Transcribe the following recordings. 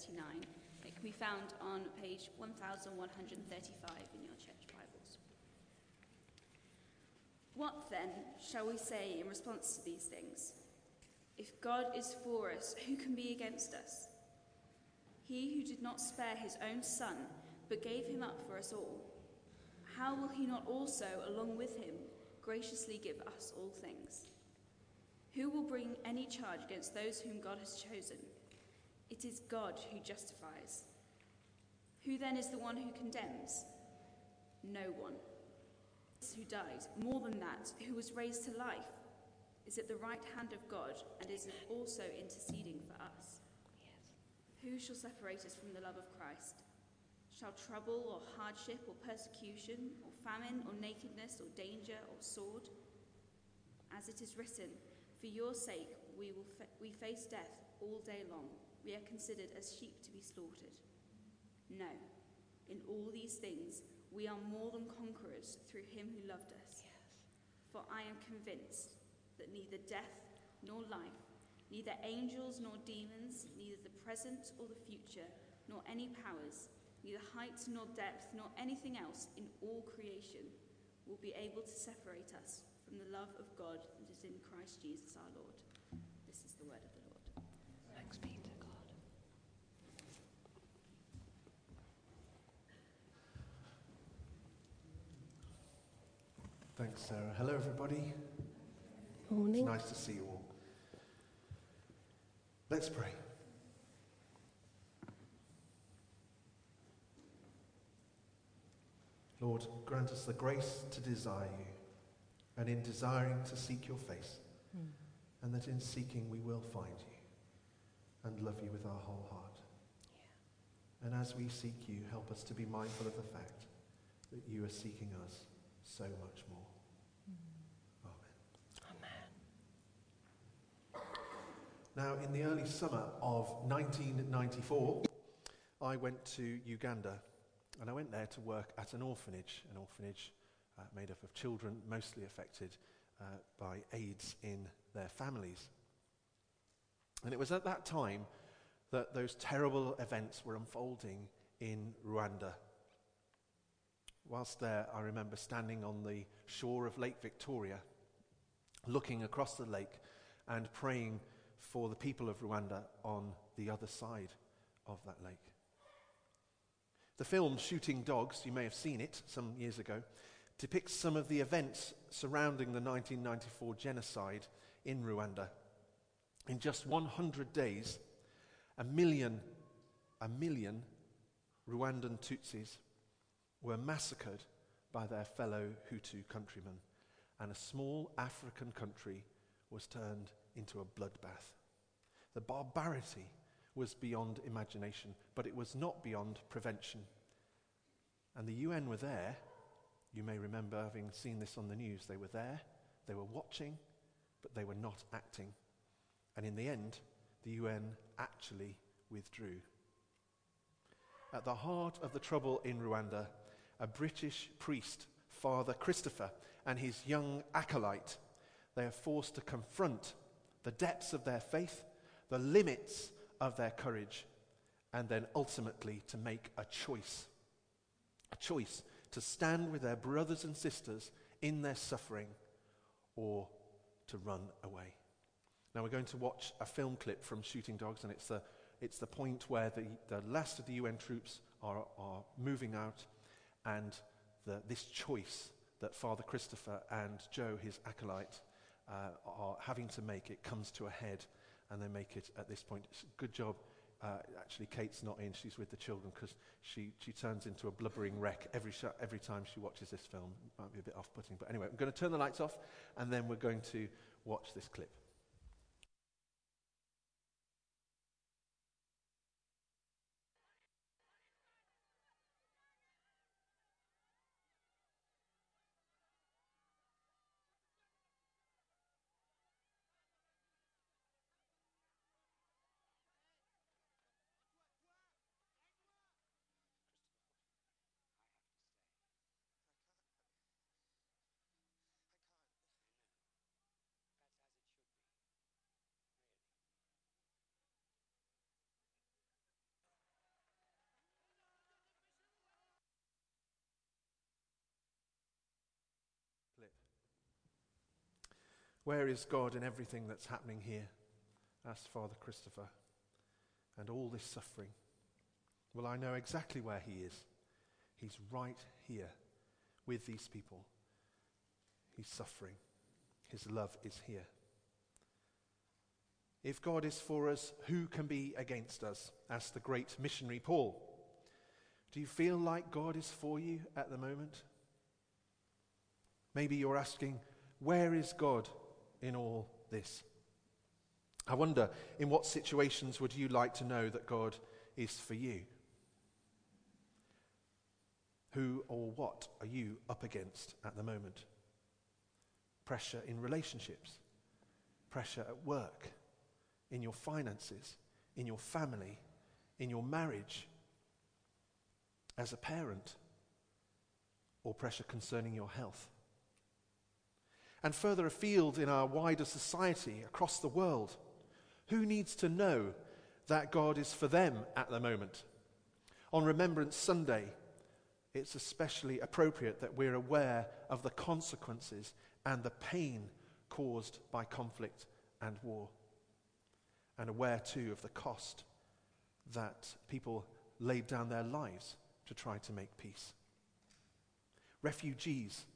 39. It can be found on page 1135 in your church Bibles. What then shall we say in response to these things? If God is for us, who can be against us? He who did not spare his own son, but gave him up for us all, how will he not also, along with him, graciously give us all things? Who will bring any charge against those whom God has chosen? It is God who justifies. Who then is the one who condemns? No one. Who died, more than that, who was raised to life, is at the right hand of God and is also interceding for us. Yes. Who shall separate us from the love of Christ? Shall trouble or hardship or persecution or famine or nakedness or danger or sword? As it is written, for your sake, we, will fa- we face death all day long. We are considered as sheep to be slaughtered. No, in all these things, we are more than conquerors through him who loved us. Yes. For I am convinced that neither death nor life, neither angels nor demons, neither the present or the future, nor any powers, neither height nor depth, nor anything else in all creation will be able to separate us from the love of God that is in Christ Jesus our Lord. This is the word of the Lord. Thanks be to God. Thanks, Sarah. Hello, everybody. Morning. It's nice to see you all. Let's pray. Lord, grant us the grace to desire you and in desiring to seek your face, mm. and that in seeking we will find you and love you with our whole heart. Yeah. And as we seek you, help us to be mindful of the fact that you are seeking us so much more. Mm. Amen. Amen. Now, in the early summer of 1994, I went to Uganda and I went there to work at an orphanage, an orphanage uh, made up of children mostly affected uh, by AIDS in their families. And it was at that time that those terrible events were unfolding in Rwanda. Whilst there, I remember standing on the shore of Lake Victoria, looking across the lake and praying for the people of Rwanda on the other side of that lake. The film Shooting Dogs, you may have seen it some years ago, depicts some of the events surrounding the 1994 genocide in Rwanda. In just 100 days, a million, a million Rwandan Tutsis were massacred by their fellow Hutu countrymen, and a small African country was turned into a bloodbath. The barbarity was beyond imagination, but it was not beyond prevention. And the UN were there you may remember having seen this on the news. They were there, they were watching, but they were not acting. And in the end, the UN actually withdrew. At the heart of the trouble in Rwanda, a British priest, Father Christopher, and his young acolyte, they are forced to confront the depths of their faith, the limits of their courage, and then ultimately to make a choice. A choice to stand with their brothers and sisters in their suffering or to run away. Now, we're going to watch a film clip from Shooting Dogs, and it's the, it's the point where the, the last of the UN troops are, are moving out, and the, this choice that Father Christopher and Joe, his acolyte, uh, are having to make, it comes to a head, and they make it at this point. It's a good job uh, actually, Kate's not in. She's with the children because she, she turns into a blubbering wreck every, sh- every time she watches this film. Might be a bit off putting. But anyway, I'm going to turn the lights off and then we're going to watch this clip. Where is God in everything that's happening here? asked Father Christopher. And all this suffering. Well, I know exactly where he is. He's right here with these people. He's suffering. His love is here. If God is for us, who can be against us? asked the great missionary Paul. Do you feel like God is for you at the moment? Maybe you're asking, where is God in all this? I wonder, in what situations would you like to know that God is for you? Who or what are you up against at the moment? Pressure in relationships, pressure at work, in your finances, in your family, in your marriage, as a parent, or pressure concerning your health. And further afield in our wider society, across the world, who needs to know that God is for them at the moment? On Remembrance Sunday, it's especially appropriate that we're aware of the consequences and the pain caused by conflict and war. And aware too of the cost that people laid down their lives to try to make peace. Refugees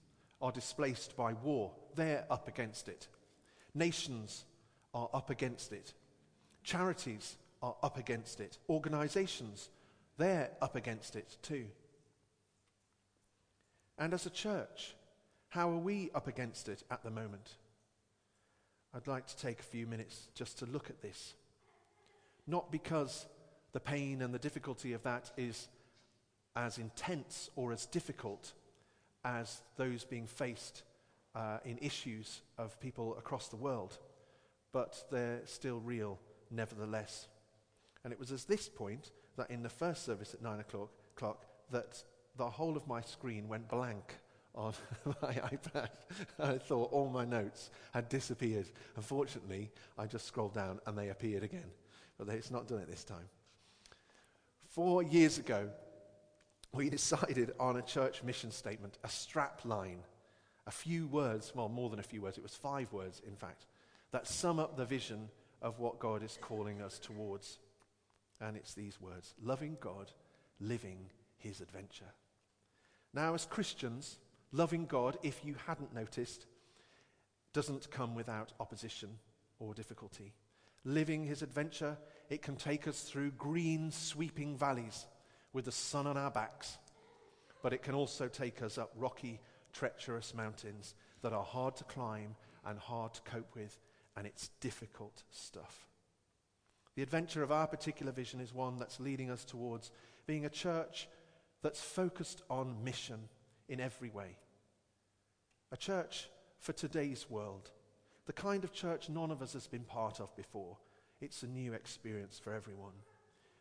are displaced by war, they're up against it. Nations are up against it. Charities are up against it. Organizations, they're up against it too. And as a church, how are we up against it at the moment? I'd like to take a few minutes just to look at this. Not because the pain and the difficulty of that is as intense or as difficult as those being faced uh, in issues of people across the world, but they're still real nevertheless. And it was at this point that in the first service at nine o'clock, clock, that the whole of my screen went blank on my iPad. I thought all my notes had disappeared. Unfortunately, I just scrolled down and they appeared again. But it's not done it this time. Four years ago, we decided on a church mission statement, a strap line, a few words, well, more than a few words, it was five words, in fact, that sum up the vision of what God is calling us towards. And it's these words loving God, living his adventure. Now, as Christians, loving God, if you hadn't noticed, doesn't come without opposition or difficulty. Living his adventure, it can take us through green, sweeping valleys with the sun on our backs, but it can also take us up rocky, treacherous mountains that are hard to climb and hard to cope with, and it's difficult stuff. The adventure of our particular vision is one that's leading us towards being a church that's focused on mission in every way. A church for today's world. The kind of church none of us has been part of before. It's a new experience for everyone.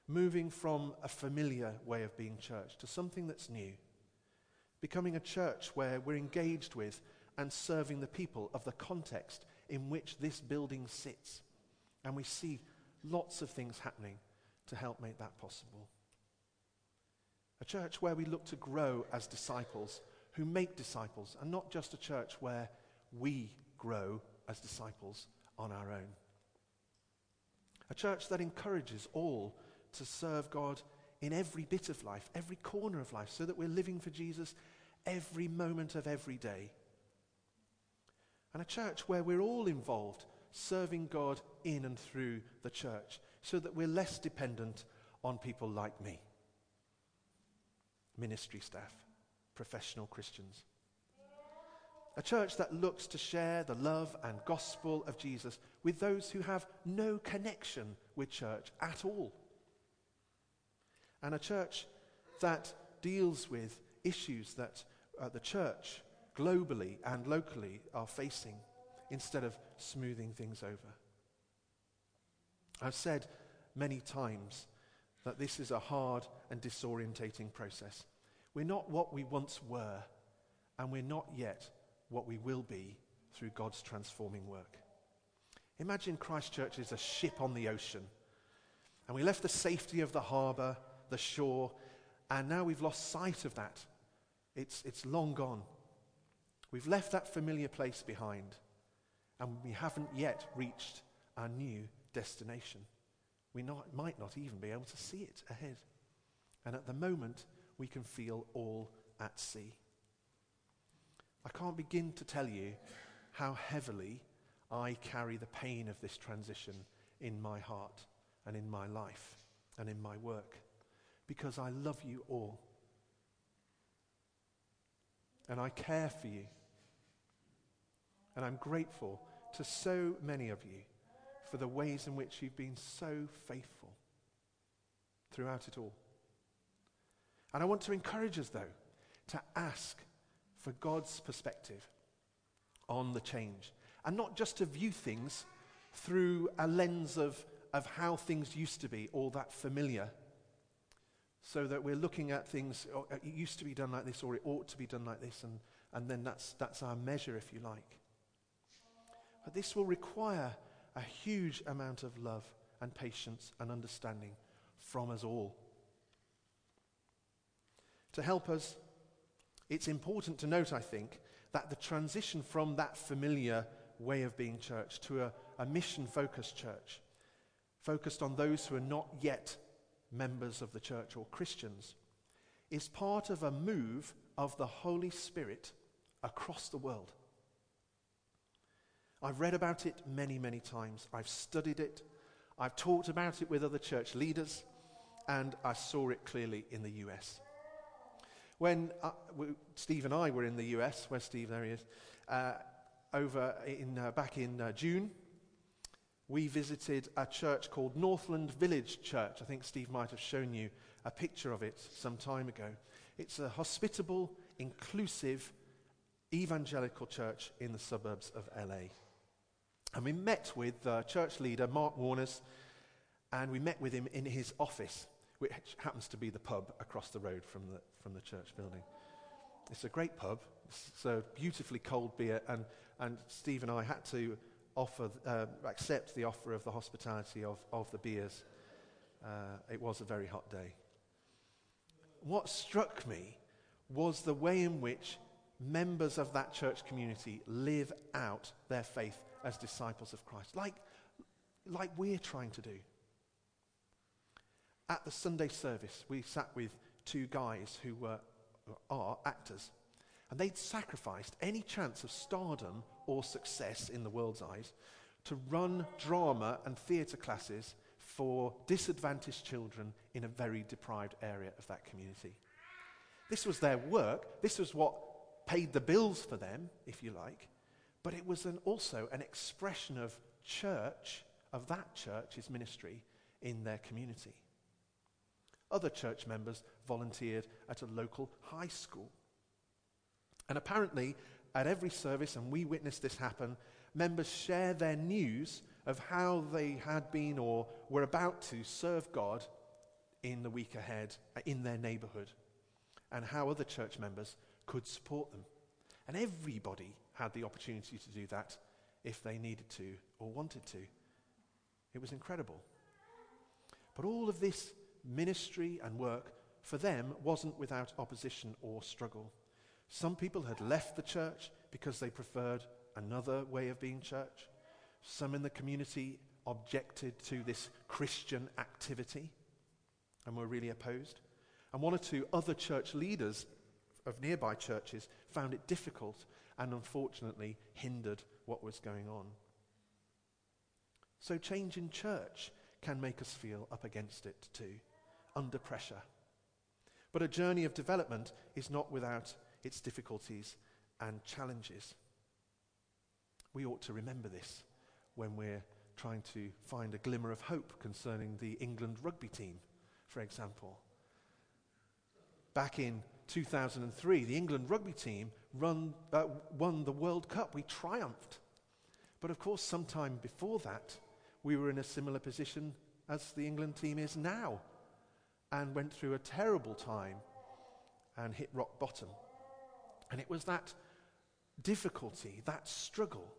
Moving from a familiar way of being church to something that's new. Becoming a church where we're engaged with and serving the people of the context in which this building sits. And we see lots of things happening to help make that possible. A church where we look to grow as disciples who make disciples, and not just a church where we grow as disciples on our own. A church that encourages all to serve God in every bit of life, every corner of life, so that we're living for Jesus every moment of every day. And a church where we're all involved, serving God in and through the church, so that we're less dependent on people like me ministry staff, professional Christians. A church that looks to share the love and gospel of Jesus with those who have no connection with church at all. And a church that deals with issues that uh, the church globally and locally are facing instead of smoothing things over. I've said many times that this is a hard and disorientating process. We're not what we once were, and we're not yet what we will be through God's transforming work. Imagine Christchurch is a ship on the ocean, and we left the safety of the harbour, the shore, and now we've lost sight of that. It's, it's long gone. We've left that familiar place behind, and we haven't yet reached our new destination. We not, might not even be able to see it ahead. And at the moment, we can feel all at sea. I can't begin to tell you how heavily I carry the pain of this transition in my heart and in my life and in my work because I love you all. And I care for you. And I'm grateful to so many of you for the ways in which you've been so faithful throughout it all. And I want to encourage us, though, to ask for God's perspective on the change. And not just to view things through a lens of, of how things used to be, all that familiar. So that we're looking at things, oh, uh, it used to be done like this, or it ought to be done like this, and, and then that's, that's our measure, if you like. But this will require a huge amount of love and patience and understanding from us all. To help us, it's important to note, I think, that the transition from that familiar way of being church to a, a mission focused church, focused on those who are not yet members of the church or Christians, is part of a move of the Holy Spirit across the world. I've read about it many, many times. I've studied it. I've talked about it with other church leaders, and I saw it clearly in the US. When uh, we, Steve and I were in the US, where Steve, there he is, uh, over in, uh, back in uh, June, we visited a church called Northland Village Church. I think Steve might have shown you a picture of it some time ago. It's a hospitable, inclusive, evangelical church in the suburbs of LA. And we met with uh, church leader Mark Warners, and we met with him in his office, which happens to be the pub across the road from the, from the church building. It's a great pub. A beautifully cold beer, and, and Steve and I had to offer, uh, accept the offer of the hospitality of, of the beers. Uh, it was a very hot day. What struck me was the way in which members of that church community live out their faith as disciples of Christ, like, like we're trying to do. At the Sunday service, we sat with two guys who were, are actors, and they'd sacrificed any chance of stardom or success in the world's eyes to run drama and theatre classes for disadvantaged children in a very deprived area of that community. This was their work, this was what paid the bills for them, if you like, but it was an, also an expression of church, of that church's ministry in their community. Other church members volunteered at a local high school. And apparently, at every service, and we witnessed this happen, members share their news of how they had been or were about to serve God in the week ahead uh, in their neighborhood, and how other church members could support them. And everybody had the opportunity to do that if they needed to or wanted to. It was incredible. But all of this ministry and work for them wasn't without opposition or struggle. Some people had left the church because they preferred another way of being church. Some in the community objected to this Christian activity and were really opposed. And one or two other church leaders of nearby churches found it difficult and unfortunately hindered what was going on. So, change in church can make us feel up against it too, under pressure. But a journey of development is not without its difficulties and challenges. We ought to remember this when we're trying to find a glimmer of hope concerning the England rugby team, for example. Back in 2003, the England rugby team run, uh, won the World Cup. We triumphed. But of course, sometime before that, we were in a similar position as the England team is now and went through a terrible time and hit rock bottom. And it was that difficulty, that struggle,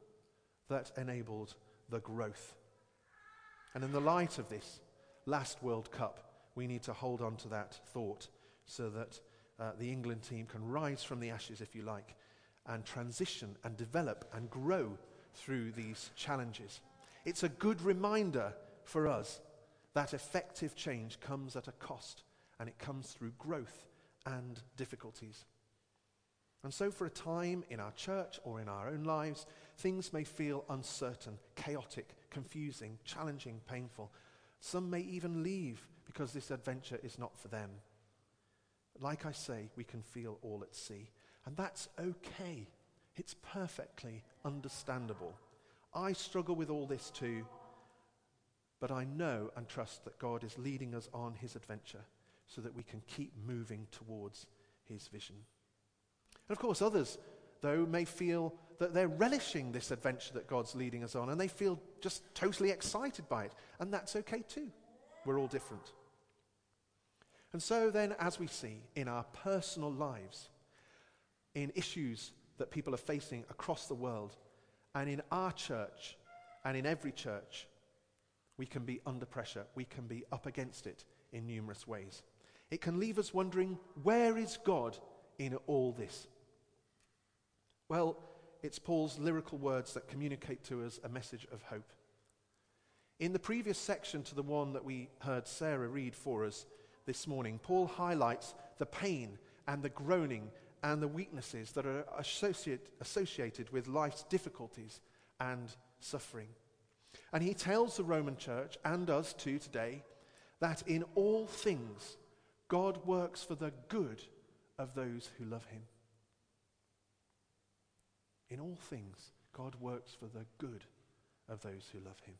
that enabled the growth. And in the light of this last World Cup, we need to hold on to that thought so that uh, the England team can rise from the ashes, if you like, and transition and develop and grow through these challenges. It's a good reminder for us that effective change comes at a cost and it comes through growth and difficulties. And so, for a time in our church or in our own lives, things may feel uncertain, chaotic, confusing, challenging, painful. Some may even leave because this adventure is not for them. Like I say, we can feel all at sea. And that's okay. It's perfectly understandable. I struggle with all this too, but I know and trust that God is leading us on his adventure so that we can keep moving towards his vision. And of course, others, though, may feel that they're relishing this adventure that God's leading us on and they feel just totally excited by it. And that's okay too. We're all different. And so, then, as we see in our personal lives, in issues that people are facing across the world, and in our church, and in every church, we can be under pressure. We can be up against it in numerous ways. It can leave us wondering where is God in all this? Well, it's Paul's lyrical words that communicate to us a message of hope. In the previous section to the one that we heard Sarah read for us, this morning, Paul highlights the pain and the groaning and the weaknesses that are associate, associated with life's difficulties and suffering. And he tells the Roman church and us too today that in all things God works for the good of those who love him. In all things, God works for the good of those who love him.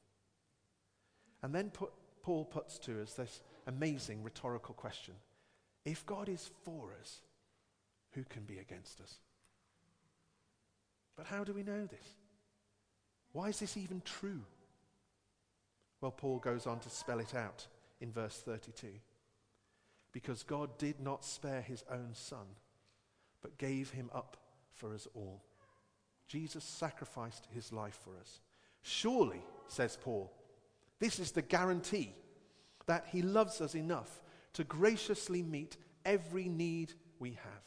And then put, Paul puts to us this amazing rhetorical question If God is for us, who can be against us? But how do we know this? Why is this even true? Well, Paul goes on to spell it out in verse 32. Because God did not spare his own son, but gave him up for us all. Jesus sacrificed his life for us. Surely, says Paul, this is the guarantee that He loves us enough to graciously meet every need we have.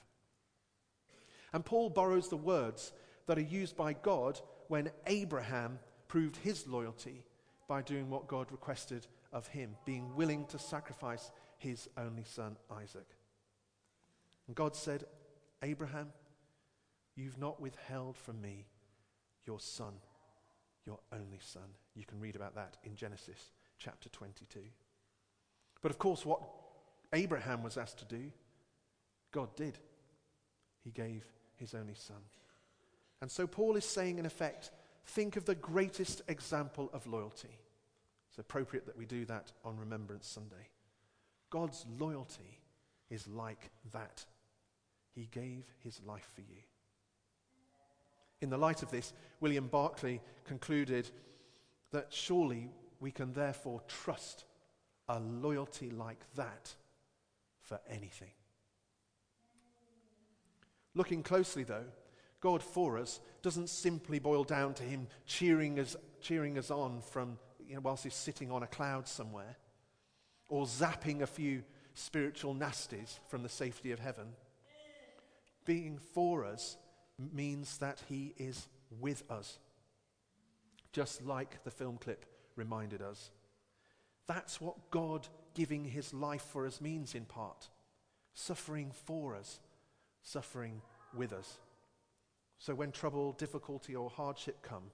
And Paul borrows the words that are used by God when Abraham proved his loyalty by doing what God requested of him, being willing to sacrifice his only son, Isaac. And God said, Abraham, you've not withheld from me your son, your only son. You can read about that in Genesis chapter 22. But of course, what Abraham was asked to do, God did. He gave his only son. And so Paul is saying, in effect, think of the greatest example of loyalty. It's appropriate that we do that on Remembrance Sunday. God's loyalty is like that. He gave his life for you. In the light of this, William Barclay concluded that surely we can therefore trust a loyalty like that for anything. Looking closely, though, God for us doesn't simply boil down to Him cheering us, cheering us on from, you know, whilst He's sitting on a cloud somewhere, or zapping a few spiritual nasties from the safety of heaven. Being for us means that He is with us, just like the film clip reminded us. That's what God giving his life for us means in part. Suffering for us, suffering with us. So when trouble, difficulty, or hardship come,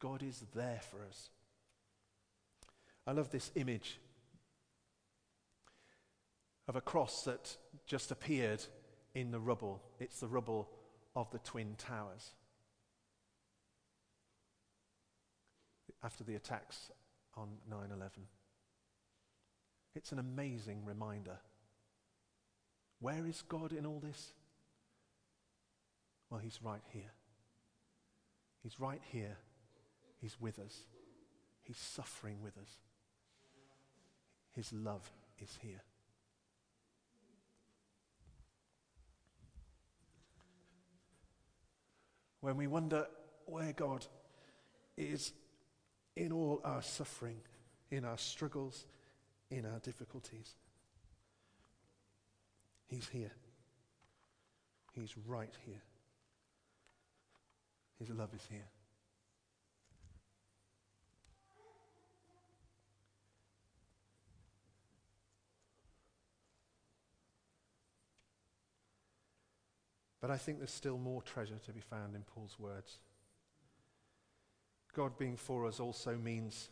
God is there for us. I love this image of a cross that just appeared in the rubble. It's the rubble of the Twin Towers. After the attacks on 9 11. It's an amazing reminder. Where is God in all this? Well, He's right here. He's right here. He's with us. He's suffering with us. His love is here. When we wonder where God is in all our suffering, in our struggles, in our difficulties. He's here. He's right here. His love is here. But I think there's still more treasure to be found in Paul's words. God being for us also means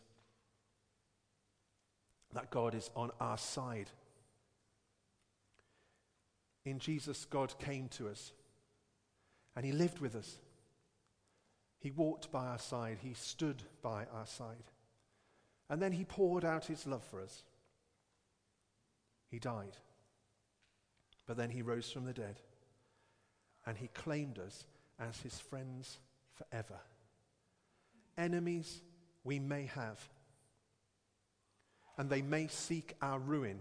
that God is on our side. In Jesus, God came to us and He lived with us. He walked by our side, He stood by our side. And then He poured out His love for us. He died. But then He rose from the dead and He claimed us as His friends forever. Enemies we may have and they may seek our ruin.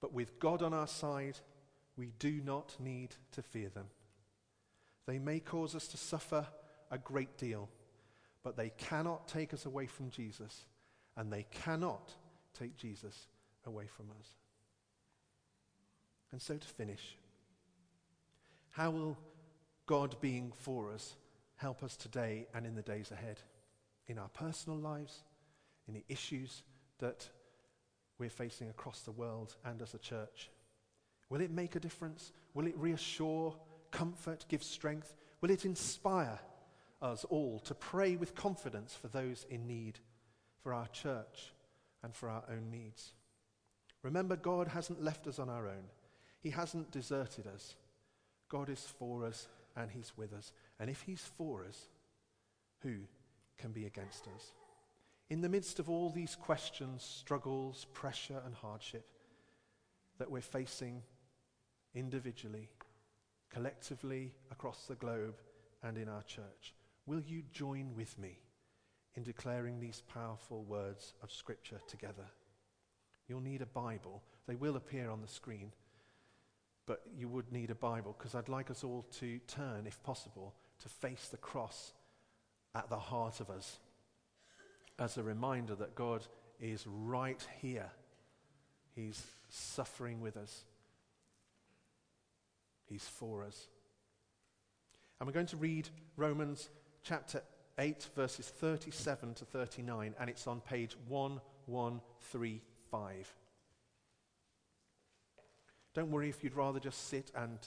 But with God on our side, we do not need to fear them. They may cause us to suffer a great deal, but they cannot take us away from Jesus, and they cannot take Jesus away from us. And so to finish, how will God being for us help us today and in the days ahead? In our personal lives, in the issues that we're facing across the world and as a church? Will it make a difference? Will it reassure, comfort, give strength? Will it inspire us all to pray with confidence for those in need, for our church, and for our own needs? Remember, God hasn't left us on our own, He hasn't deserted us. God is for us and He's with us. And if He's for us, who can be against us? in the midst of all these questions, struggles, pressure, and hardship that we're facing individually, collectively, across the globe, and in our church, will you join with me in declaring these powerful words of Scripture together? You'll need a Bible. They will appear on the screen, but you would need a Bible because I'd like us all to turn, if possible, to face the cross at the heart of us as a reminder that God is right here. He's suffering with us, He's for us. And we're going to read Romans chapter 8, verses 37 to 39, and it's on page 1135. Don't worry if you'd rather just sit and,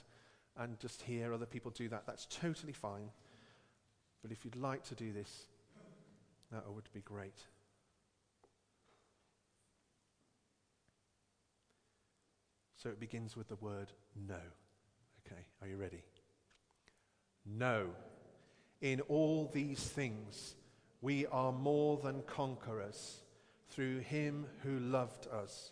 and just hear other people do that. That's totally fine. But if you'd like to do this, that would be great. So it begins with the word no. Okay, are you ready? No. In all these things, we are more than conquerors through him who loved us.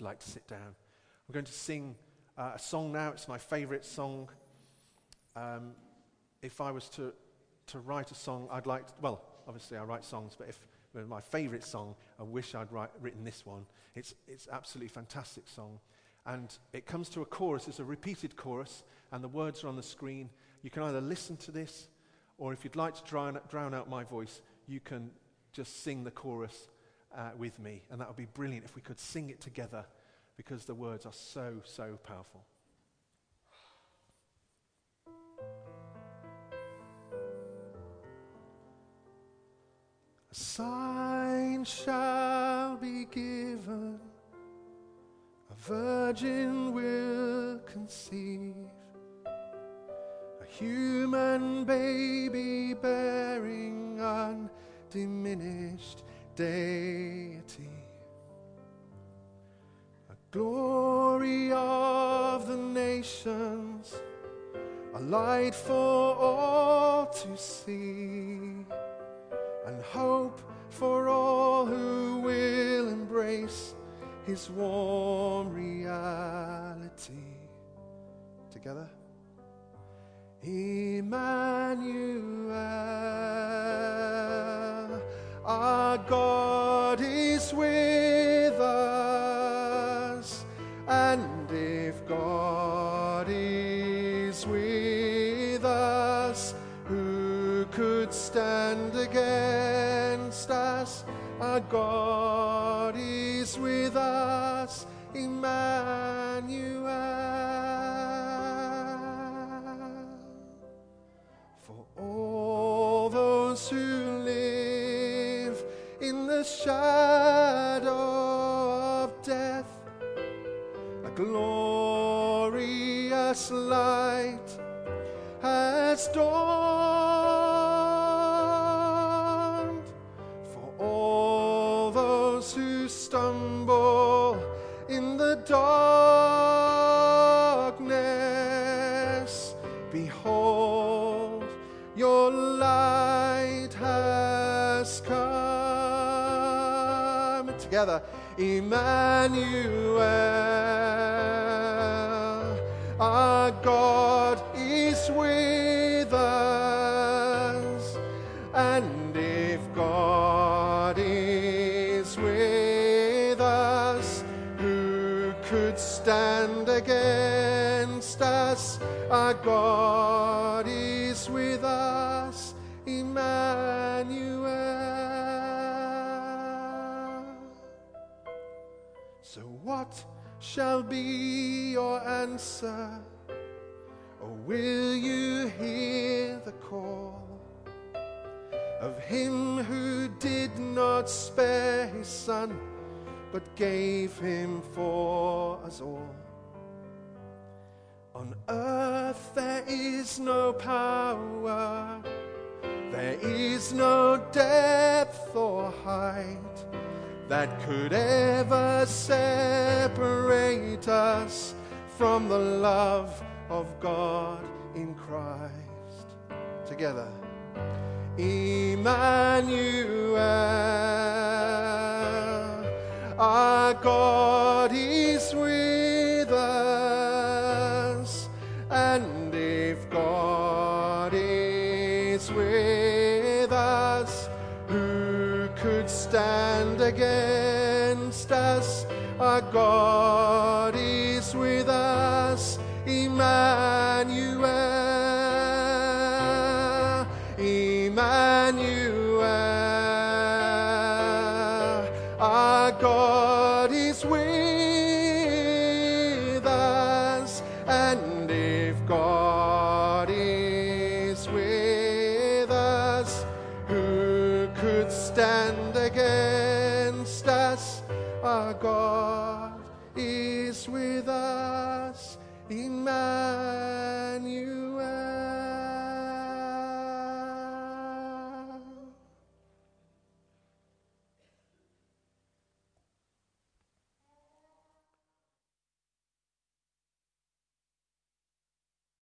You'd like to sit down, I'm going to sing uh, a song now. It's my favorite song. Um, if I was to to write a song, I'd like, to, well, obviously I write songs, but if my favorite song, I wish I'd write, written this one. It's, it's absolutely fantastic song. And it comes to a chorus, it's a repeated chorus, and the words are on the screen. You can either listen to this, or if you'd like to drown, drown out my voice, you can just sing the chorus uh, with me. And that would be brilliant if we could sing it together, because the words are so, so powerful. A sign shall be given, a virgin will conceive, a human baby bearing undiminished deity. A glory of the nations, a light for all to see and hope for all who will embrace his warm reality. Together. Emmanuel, God is with us, Emmanuel. For all those who live in the shadow of death, a glorious light has dawned. Together, Emmanuel, Or will you hear the call of him who did not spare his son, but gave him for us all? On earth there is no power, there is no depth or height that could ever separate us from the love of God in Christ. Together. Emmanuel, our God is with us, and if God is with us, who could stand against us? Our God is Emmanuel,